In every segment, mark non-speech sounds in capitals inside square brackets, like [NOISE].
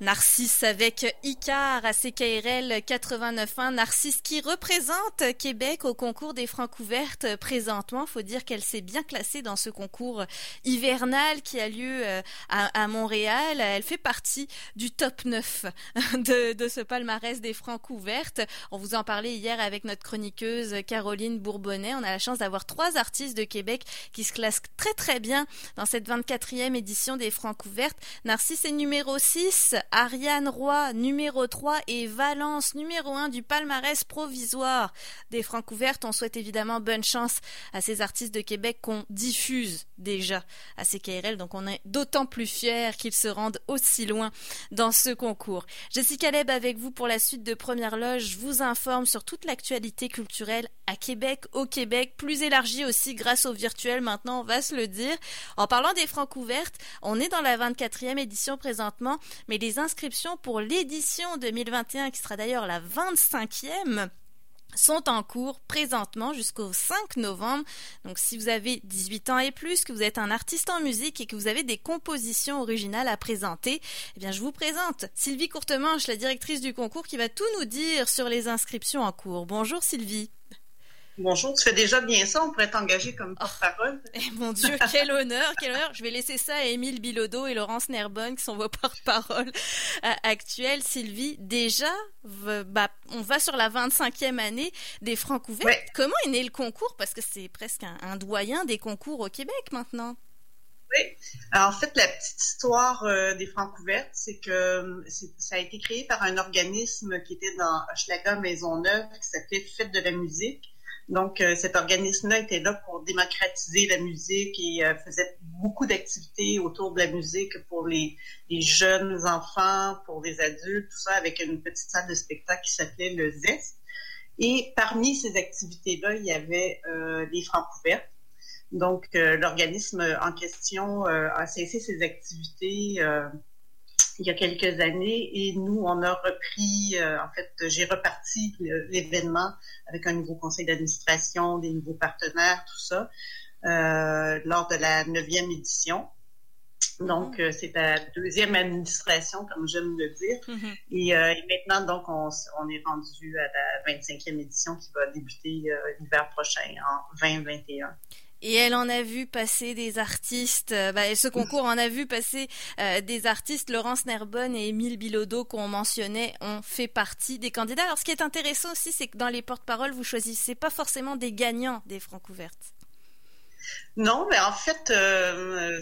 Narcisse avec Icar à CKRL 89.1. Narcisse qui représente Québec au concours des Francs ouvertes présentement. Faut dire qu'elle s'est bien classée dans ce concours hivernal qui a lieu euh, à, Montréal. Elle fait partie du top 9 [LAUGHS] de, ce palmarès des Francs ouvertes. On vous en parlait hier avec notre chroniqueuse Caroline Bourbonnais. On a la chance d'avoir trois artistes de Québec qui se classent très très bien dans cette 24e édition des Francs ouvertes. Narcisse est numéro 6 Ariane Roy, numéro 3, et Valence, numéro 1 du palmarès provisoire des Francs ouvertes. On souhaite évidemment bonne chance à ces artistes de Québec qu'on diffuse déjà à CKRL, donc on est d'autant plus fiers qu'ils se rendent aussi loin dans ce concours. Jessica Leb avec vous pour la suite de Première Loge. Je vous informe sur toute l'actualité culturelle à Québec, au Québec, plus élargie aussi grâce au virtuel maintenant, on va se le dire. En parlant des Francs ouvertes, on est dans la 24e édition présentement, mais les inscriptions pour l'édition 2021, qui sera d'ailleurs la 25e, sont en cours présentement jusqu'au 5 novembre. Donc si vous avez 18 ans et plus, que vous êtes un artiste en musique et que vous avez des compositions originales à présenter, eh bien je vous présente Sylvie Courtemanche, la directrice du concours qui va tout nous dire sur les inscriptions en cours. Bonjour Sylvie. Bonjour, tu fais déjà bien ça, on pourrait t'engager comme oh. porte-parole. Eh, mon Dieu, [LAUGHS] quel honneur, quel honneur. Je vais laisser ça à Émile Bilodeau et Laurence Nerbonne qui sont vos porte-parole euh, actuels. Sylvie, déjà, bah, on va sur la 25e année des Francs ouverts. Comment est né le concours? Parce que c'est presque un, doyen des concours au Québec maintenant. Oui. Alors, en fait, la petite histoire euh, des Francs ouvertes, c'est que euh, ça a été créé par un organisme qui était dans Hochelaga Maisonneuve qui s'appelait Fête de la musique donc, euh, cet organisme-là était là pour démocratiser la musique et euh, faisait beaucoup d'activités autour de la musique pour les, jeunes enfants, pour les adultes, tout ça, avec une petite salle de spectacle qui s'appelait le Zest. Et parmi ces activités-là, il y avait euh, les francs couvertes. Donc, l'organisme en question a cessé ses activités il y a quelques années et nous, on a repris, euh, en fait, j'ai reparti l'événement avec un nouveau conseil d'administration, des nouveaux partenaires, tout ça, euh, lors de la neuvième édition. Donc, euh, c'est la deuxième administration, comme j'aime le dire. Mm-hmm. et, et, maintenant, donc, on, on, est rendu à la 25e édition qui va débuter l'hiver prochain, en 2021. Et elle en a vu passer des artistes. Euh, bah, ce concours en a vu passer euh, des artistes. Laurence Nerbonne et Émile Bilodeau qu'on mentionnait ont fait partie des candidats. Alors, ce qui est intéressant aussi, c'est que dans les porte-paroles, vous choisissez pas forcément des gagnants des francs ouvertes. Non, mais en fait, euh,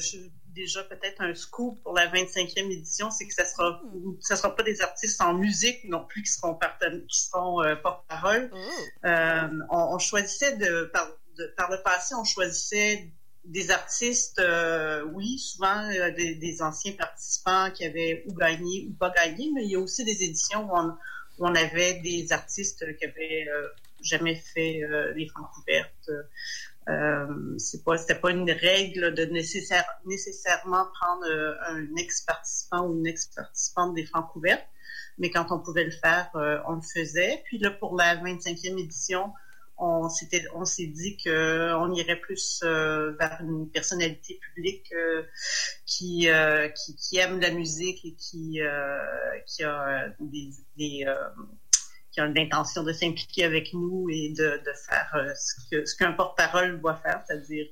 déjà peut-être un scoop pour la 25e édition, c'est que ça sera hmm. ça sera pas des artistes en musique non plus qui seront qui seront porte-parole. Oh. On, choisissait de par le passé, on choisissait des artistes, euh, oui, souvent euh, des, anciens participants qui avaient ou gagné ou pas gagné, mais il y a aussi des éditions où on, avait des artistes qui avaient euh, jamais fait les francs couvertes. c'est pas, c'était pas une règle de nécessaire, nécessairement prendre un ex-participant ou une ex-participante des francs couvertes, mais quand on pouvait le faire, on le faisait. Puis là, pour la 25e édition, on s'était on s'est dit que on irait plus euh, vers une personnalité publique euh, qui, euh, qui, qui aime la musique et qui qui a des, des qui a l'intention de s'impliquer avec nous et de, de faire ce ce qu'un porte-parole doit faire, c'est-à-dire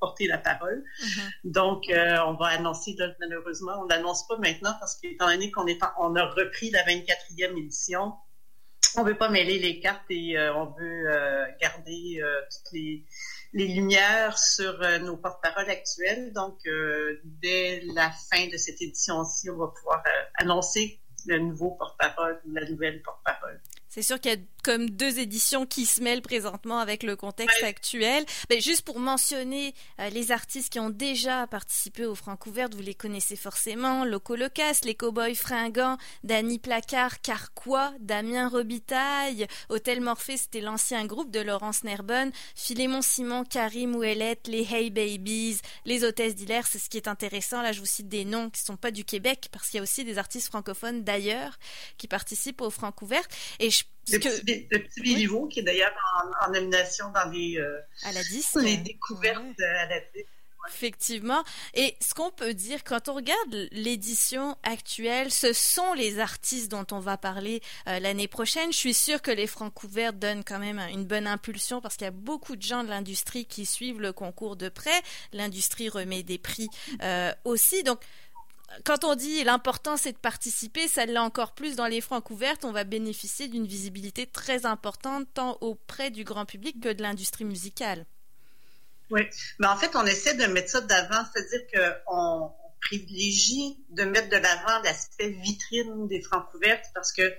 porter la parole. Mm-hmm. Donc, on va annoncer, malheureusement, on l'annonce pas maintenant parce qu'étant donné qu'on est on a repris la 24e édition, on veut pas mêler les cartes et euh, on veut euh, garder euh, toutes les, lumières sur nos porte-paroles actuels. Donc, dès la fin de cette édition-ci, on va pouvoir annoncer le nouveau porte-parole, la nouvelle porte-parole. C'est sûr qu'il y a comme deux éditions qui se mêlent présentement avec le contexte actuel. Mais juste pour mentionner euh, les artistes qui ont déjà participé au Francouverte, vous les connaissez forcément. Loco Locas, les Cowboys Fringants, Danny Placard, Carquois, Damien Robitaille, Hôtel Morphée, c'était l'ancien groupe de Laurence Nerbonne, Philémon Simon, Karim Ouellette, les Hey Babies, les Hôtesses d'Hilaire. C'est ce qui est intéressant. Là, je vous cite des noms qui ne sont pas du Québec parce qu'il y a aussi des artistes francophones d'ailleurs qui participent au Francouverte. Et je le, petit, le qui est d'ailleurs en, nomination dans les, euh, à la 10, les découvertes à la 10. Effectivement. Et ce qu'on peut dire, quand on regarde l'édition actuelle, ce sont les artistes dont on va parler euh, l'année prochaine. Je suis sûre que les Francs couverts donnent quand même une bonne impulsion parce qu'il y a beaucoup de gens de l'industrie qui suivent le concours de près. L'industrie remet des prix euh, aussi. Donc, quand on dit l'important c'est de participer, ça l'est encore plus dans les francs couvertes, on va bénéficier d'une visibilité très importante tant auprès du grand public que de l'industrie musicale. Oui, mais en fait, on essaie de mettre ça d'avant, c'est-à-dire qu'on privilégie de mettre de l'avant l'aspect vitrine des francs couvertes parce que,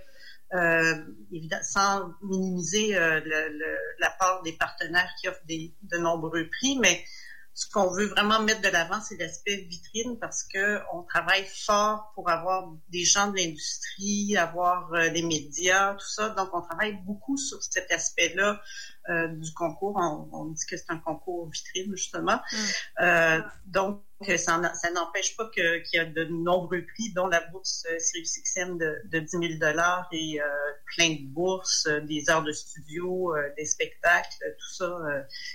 euh, évidemment, sans minimiser euh, la part des partenaires qui offrent de nombreux prix, mais ce qu'on veut vraiment mettre de l'avant, c'est l'aspect vitrine parce que on travaille fort pour avoir des gens de l'industrie, avoir euh, les médias, tout ça. Donc, on travaille beaucoup sur cet aspect-là euh, du concours. On, dit que c'est un concours vitrine, justement. Mm. Euh, donc, ça, n'empêche pas qu'il y a de nombreux prix, dont la bourse Sirius de, de 10 000 dollars et plein de bourses, des heures de studio, des spectacles, tout ça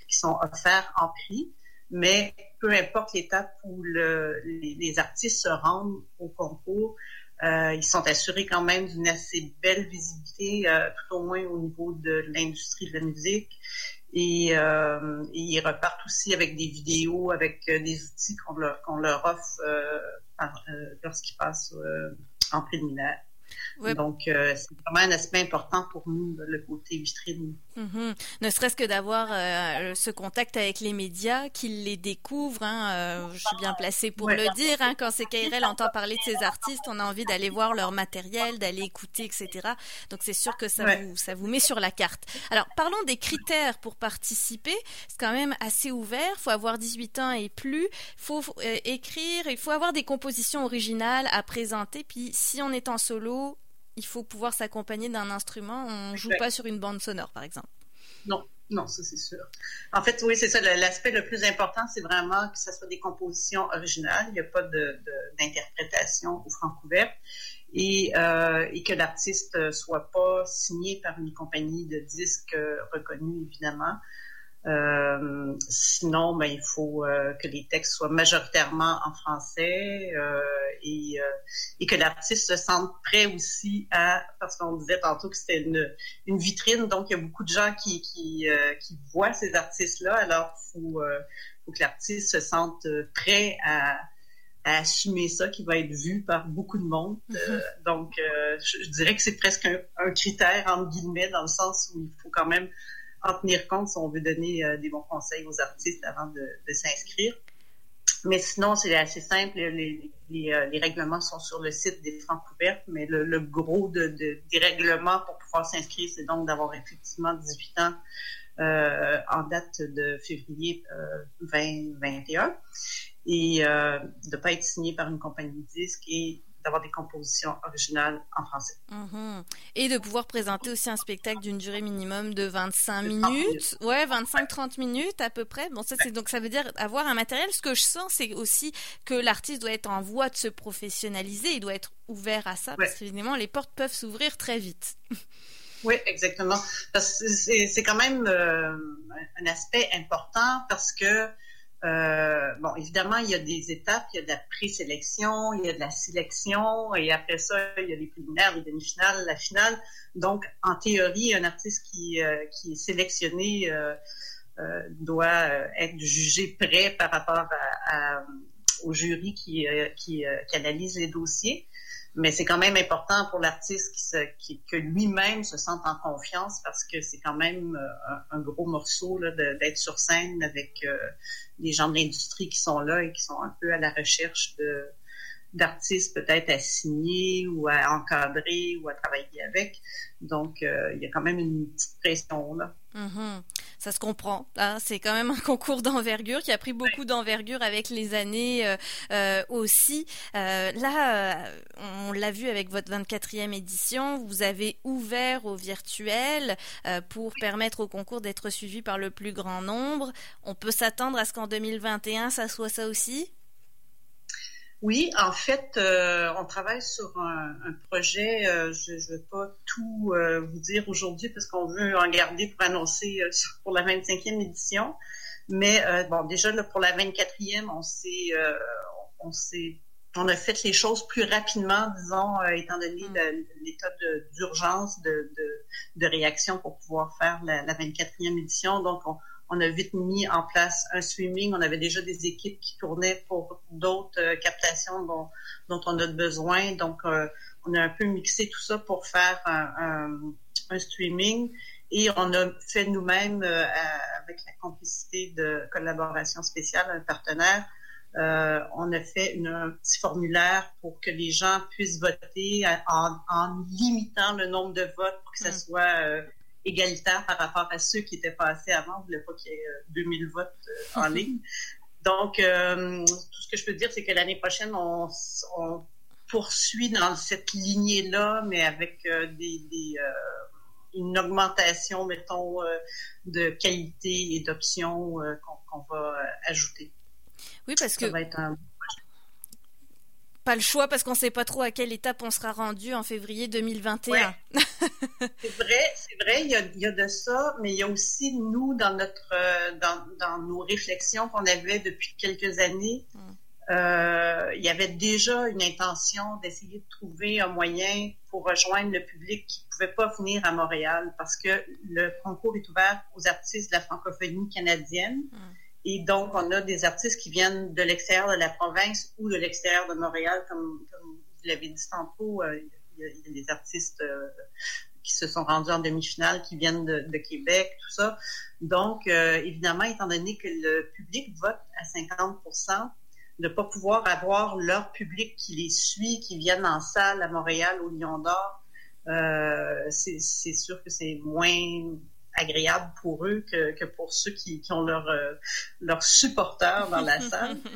qui sont offerts en prix mais peu importe l'étape où les, artistes se rendent au concours, euh, ils sont assurés quand même d'une assez belle visibilité, euh, tout au moins au niveau de l'industrie de la musique. Et, euh, ils repartent aussi avec des vidéos, avec des outils qu'on leur, leur offre lorsqu'ils passent en préliminaire. Donc, euh, c'est vraiment un aspect important pour nous, le côté vitrine. Mm-hmm. Ne serait-ce que d'avoir euh, ce contact avec les médias, qu'ils les découvrent. Hein, euh, je suis bien placée pour le dire. Hein, quand c'est KRL entend parler de ces artistes, on a envie d'aller voir leur matériel, d'aller écouter, etc. Donc, c'est sûr que ça, vous, ça vous met sur la carte. Alors, parlons des critères pour participer. C'est quand même assez ouvert. Il faut avoir 18 ans et plus. Il faut écrire. Il faut avoir des compositions originales à présenter. Puis, si on est en solo, il faut pouvoir s'accompagner d'un instrument. On ne joue pas sur une bande sonore, par exemple. Non, non, ça c'est sûr. En fait, oui, c'est ça. L'aspect le, plus important, c'est vraiment que ce soit des compositions originales. Il n'y a pas d'interprétation ou franc couvert. Et, euh, et, que l'artiste soit pas signé par une compagnie de disques reconnue, évidemment. Euh, sinon, ben, il faut euh, que les textes soient majoritairement en français euh, et, euh, et, que l'artiste se sente prêt aussi à, parce qu'on disait tantôt que c'était une, une, vitrine, donc il y a beaucoup de gens qui, qui, qui voient ces artistes-là, alors il faut, faut, que l'artiste se sente prêt à, à, assumer ça, qui va être vu par beaucoup de monde. Mm-hmm. donc, je, je, dirais que c'est presque un, un critère, entre guillemets, dans le sens où il faut quand même en tenir compte si on veut donner euh, des bons conseils aux artistes avant de, s'inscrire. Mais sinon, c'est assez simple. Les, euh, les, règlements sont sur le site des francs couvertes, mais le, gros de, des règlements pour pouvoir s'inscrire, c'est donc d'avoir effectivement 18 ans euh, en date de février 2021 et de ne pas être signé par une compagnie de disques et d'avoir des compositions originales en français. Mhm. Et de pouvoir présenter aussi un spectacle d'une durée minimum de 25 minutes. Ouais, 25-30 minutes à peu près. Bon, ça, c'est donc ça veut dire avoir un matériel. Ce que je sens, c'est aussi que l'artiste doit être en voie de se professionnaliser. Il doit être ouvert à ça parce qu'évidemment, les portes peuvent s'ouvrir très vite. [LAUGHS] Oui, exactement. C'est quand même euh, un aspect important parce que euh, bon, évidemment, il y a des étapes, il y a de la présélection, il y a de la sélection, et après ça, il y a les préliminaires, les demi-finales, la finale. Donc, en théorie, un artiste qui, euh, qui est sélectionné euh, euh doit être jugé prêt par rapport à, à, au jury qui, qui, qui analyse les dossiers mais c'est quand même important pour l'artiste qui, que lui-même se sente en confiance parce que c'est quand même euh, un, gros morceau d'être sur scène avec euh, des gens de l'industrie qui sont là et qui sont un peu à la recherche de d'artistes peut-être à signer ou à encadrer ou à travailler avec. Donc, euh, il y a quand même une petite pression là. Mm-hmm ça se comprend. Hein. C'est quand même un concours d'envergure qui a pris beaucoup d'envergure avec les années euh, euh, aussi. Euh, là, on l'a vu avec votre 24e édition, vous avez ouvert au virtuel pour permettre au concours d'être suivi par le plus grand nombre. On peut s'attendre à ce qu'en 2021, ça soit ça aussi? Oui, en fait, euh, on travaille sur un, projet. Euh, je ne vais pas tout euh, vous dire aujourd'hui parce qu'on veut en garder pour annoncer pour la 25e édition. Mais bon, déjà pour la 24e, on s'est, on s'est on a fait les choses plus rapidement, disons, étant donné mm. l'état d'urgence de, de, réaction pour pouvoir faire la, la 24e édition. Donc, on, on a vite mis en place un streaming. On avait déjà des équipes qui tournaient pour d'autres euh, captations dont, dont, on a besoin. Donc, euh, on a un peu mixé tout ça pour faire un, un, streaming. Et on a fait nous-mêmes, euh, avec la complicité de collaboration spéciale, un partenaire, euh, on a fait une, un petit formulaire pour que les gens puissent voter en, en limitant le nombre de votes pour que ça mm. soit égalitaire par rapport à ceux qui étaient passés avant. On ne voulait pas qu'il y ait 2000 euh, votes euh, en [LAUGHS] ligne. Donc, euh, tout ce que je peux dire, c'est que l'année prochaine, on, poursuit dans cette lignée-là, mais avec des, une augmentation, mettons, de qualité et d'options qu'on va ajouter. Oui, parce que pas le choix parce qu'on ne sait pas trop à quelle étape on sera rendu en février 2021. [LAUGHS] c'est vrai, c'est vrai, il y, a, de ça, mais il y a aussi nous dans notre euh, dans, nos réflexions qu'on avait depuis quelques années. Hmm. Euh, il y avait déjà une intention d'essayer de trouver un moyen pour rejoindre le public qui ne pouvait pas venir à Montréal parce que le concours est ouvert aux artistes de la francophonie canadienne. Hmm. Et donc, on a des artistes qui viennent de l'extérieur de la province ou de l'extérieur de Montréal, comme, vous l'avez dit tantôt. Euh, il, y a, des artistes euh, qui se sont rendus en demi-finale, qui viennent de, Québec, tout ça. Donc, euh, évidemment, étant donné que le public vote à 50% de ne pas pouvoir avoir leur public qui les suit, qui viennent en salle à Montréal, au Lion d'Or, c'est sûr que c'est moins agréable pour eux que, que pour ceux qui, qui ont leur, euh, leur supporters dans la salle. [LAUGHS]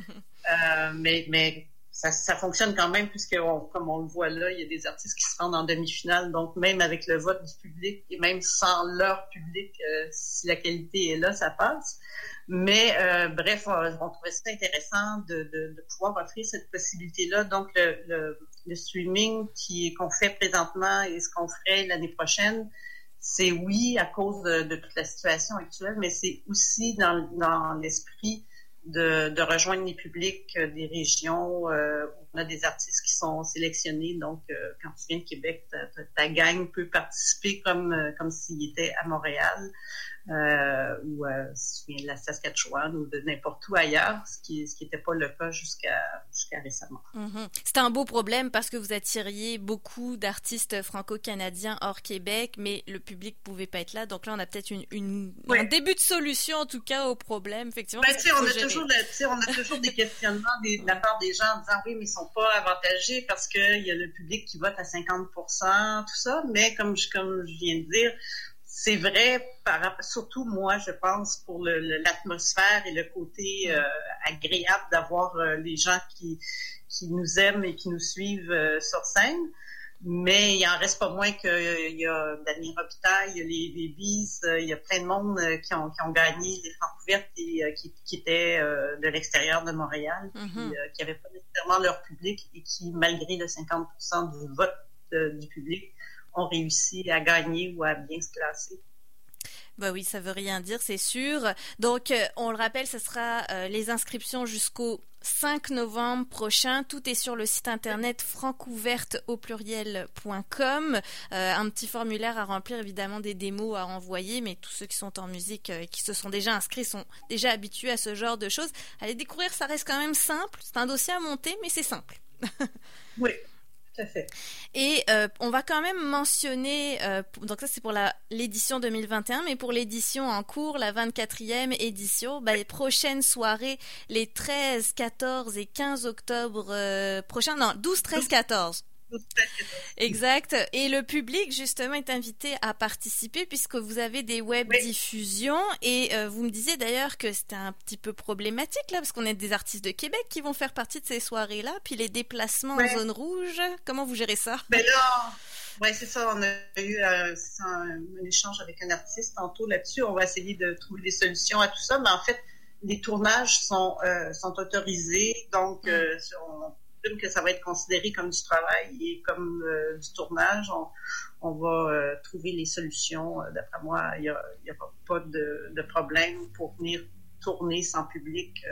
Euh, mais, mais ça, ça, fonctionne quand même puisque, comme on le voit là, il y a des artistes qui se rendent en demi-finale. Donc, même avec le vote du public et même sans leur public, euh, si la qualité est là, ça passe. Mais euh, bref, on, trouvait ça intéressant de, de, de pouvoir offrir cette possibilité-là. Donc, le, le, le streaming qui qu'on fait présentement et ce qu'on ferait l'année prochaine, c'est oui à cause de, toute la situation actuelle, mais c'est aussi dans, l'esprit de, rejoindre les publics euh, des régions euh, on a des artistes qui sont sélectionnés. Donc, euh, quand tu viens de Québec, ta, ta, gang peut participer comme, comme s'il était à Montréal euh, ou euh, si tu viens de la Saskatchewan ou de n'importe où ailleurs, ce qui ce qui n'était pas le cas jusqu'à jusqu'à récemment. Mm-hmm. C'était un beau problème parce que vous attiriez beaucoup d'artistes franco-canadiens hors Québec, mais le public pouvait pas être là. Donc là, on a peut-être une, une un début de solution en tout cas au problème. Effectivement, ben, on, a toujours on a toujours des questionnements de la part des gens en disant oui, mais ils sont pas avantagés parce qu'il y a le public qui vote à 50% tout ça. Mais comme je, comme je viens de dire, c'est vrai, surtout moi, je pense, pour l'atmosphère et le côté euh, agréable d'avoir euh, les gens qui, qui nous aiment et qui nous suivent euh, sur scène. Mais il en reste pas moins qu'il y a Daniel Robitaille, il y a les Babies, il y a plein de monde qui ont, qui ont gagné les francs et qui, qui étaient de l'extérieur de Montréal, mm-hmm. qui n'avaient pas nécessairement leur public et qui, malgré le 50 du vote du public, ont réussi à gagner ou à bien se classer. Bah oui, ça veut rien dire, c'est sûr. Donc, euh, on le rappelle, ce sera euh, les inscriptions jusqu'au 5 novembre prochain. Tout est sur le site internet francouverte au pluriel.com. Euh, un petit formulaire à remplir, évidemment des démos à envoyer, mais tous ceux qui sont en musique et qui se sont déjà inscrits sont déjà habitués à ce genre de choses. Allez découvrir, ça reste quand même simple. C'est un dossier à monter, mais c'est simple. [LAUGHS] oui, fait. Et euh, on va quand même mentionner, euh, donc ça c'est pour l'édition 2021, mais pour l'édition en cours, la 24e édition, bah, les prochaines soirées, les 13, 14 et 15 octobre euh, prochains, non, 12, 13, 14. Exact. Et le public, justement, est invité à participer puisque vous avez des web diffusions. Et euh, vous me disiez d'ailleurs que c'était un petit peu problématique, là, parce qu'on est des artistes de Québec qui vont faire partie de ces soirées-là. Puis les déplacements en zone rouge, comment vous gérez ça? Ben là, ouais, c'est ça. On a eu euh, un, échange avec un artiste tantôt là-dessus. On va essayer de trouver des solutions à tout ça. Mais en fait, les tournages sont, euh, sont autorisés. Donc, mm. Que ça va être considéré comme du travail et comme euh, du tournage. On, va euh, trouver les solutions. Euh, d'après moi, il n'y a, pas de, problème pour venir tourner sans public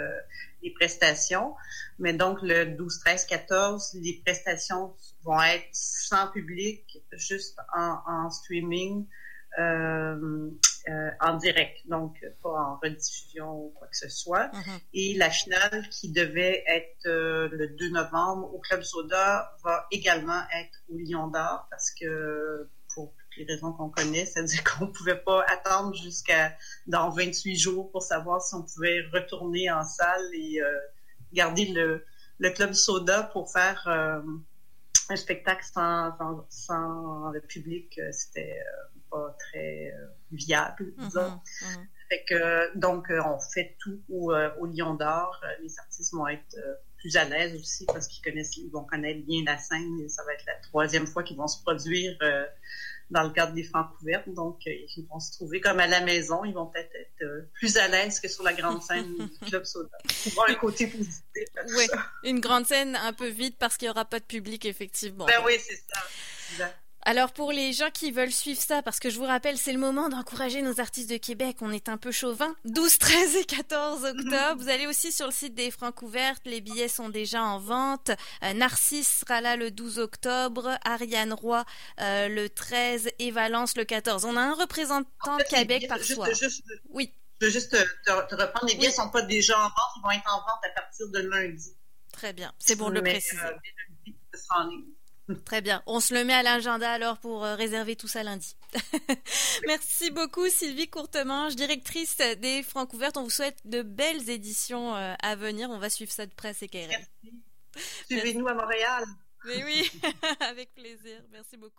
les prestations. Mais donc, le 12, 13, 14, les prestations vont être sans public, juste en, streaming en direct, donc pas en rediffusion ou quoi que ce soit. Mm-hmm. Et la finale qui devait être euh, le 2 novembre au Club Soda va également être au Lion d'Or parce que pour toutes les raisons qu'on connaît, c'est-à-dire [LAUGHS] qu'on pouvait pas attendre jusqu'à dans 28 jours pour savoir si on pouvait retourner en salle et garder le, le Club Soda pour faire un spectacle sans, sans, sans le public. C'était pas très euh, viable, mhm, disons. Mhm. Fait que, donc, euh, on fait tout au, euh, au Lion d'Or. Les artistes vont être plus à l'aise aussi parce qu'ils connaissent, ils vont connaître bien la scène et ça va être la troisième fois qu'ils vont se produire dans le cadre des francs couvertes. Donc, ils vont se trouver comme à la maison. Ils vont peut-être être, plus à l'aise que sur la grande scène [LAUGHS] du Club Soda. Pour un côté positif. Oui, une grande scène un peu vide parce qu'il n'y aura pas de public, effectivement. Ben oui, c'est ça. Alors pour les gens qui veulent suivre ça, parce que je vous rappelle, c'est le moment d'encourager nos artistes de Québec, on est un peu chauvin. 12, 13 et 14 octobre, [LAUGHS] vous allez aussi sur le site des Francs ouvertes, les billets sont déjà en vente. Euh, Narcisse sera là le 12 octobre, Ariane Roy euh, le 13 et Valence le 14. On a un représentant de Québec par soir. oui. Je veux juste te, reprendre, les billets ne sont pas déjà en vente, ils vont être en vente à partir de lundi. Très bien, c'est bon de le préciser. Euh, Très bien. On se le met à l'agenda alors pour euh, réserver tout ça lundi. [LAUGHS] Merci beaucoup Sylvie Courtemanche, directrice des Francs ouvertes. On vous souhaite de belles éditions euh, à venir. On va suivre ça de près, c'est Merci. Suivez-nous à Montréal. Mais oui, [LAUGHS] avec plaisir. Merci beaucoup.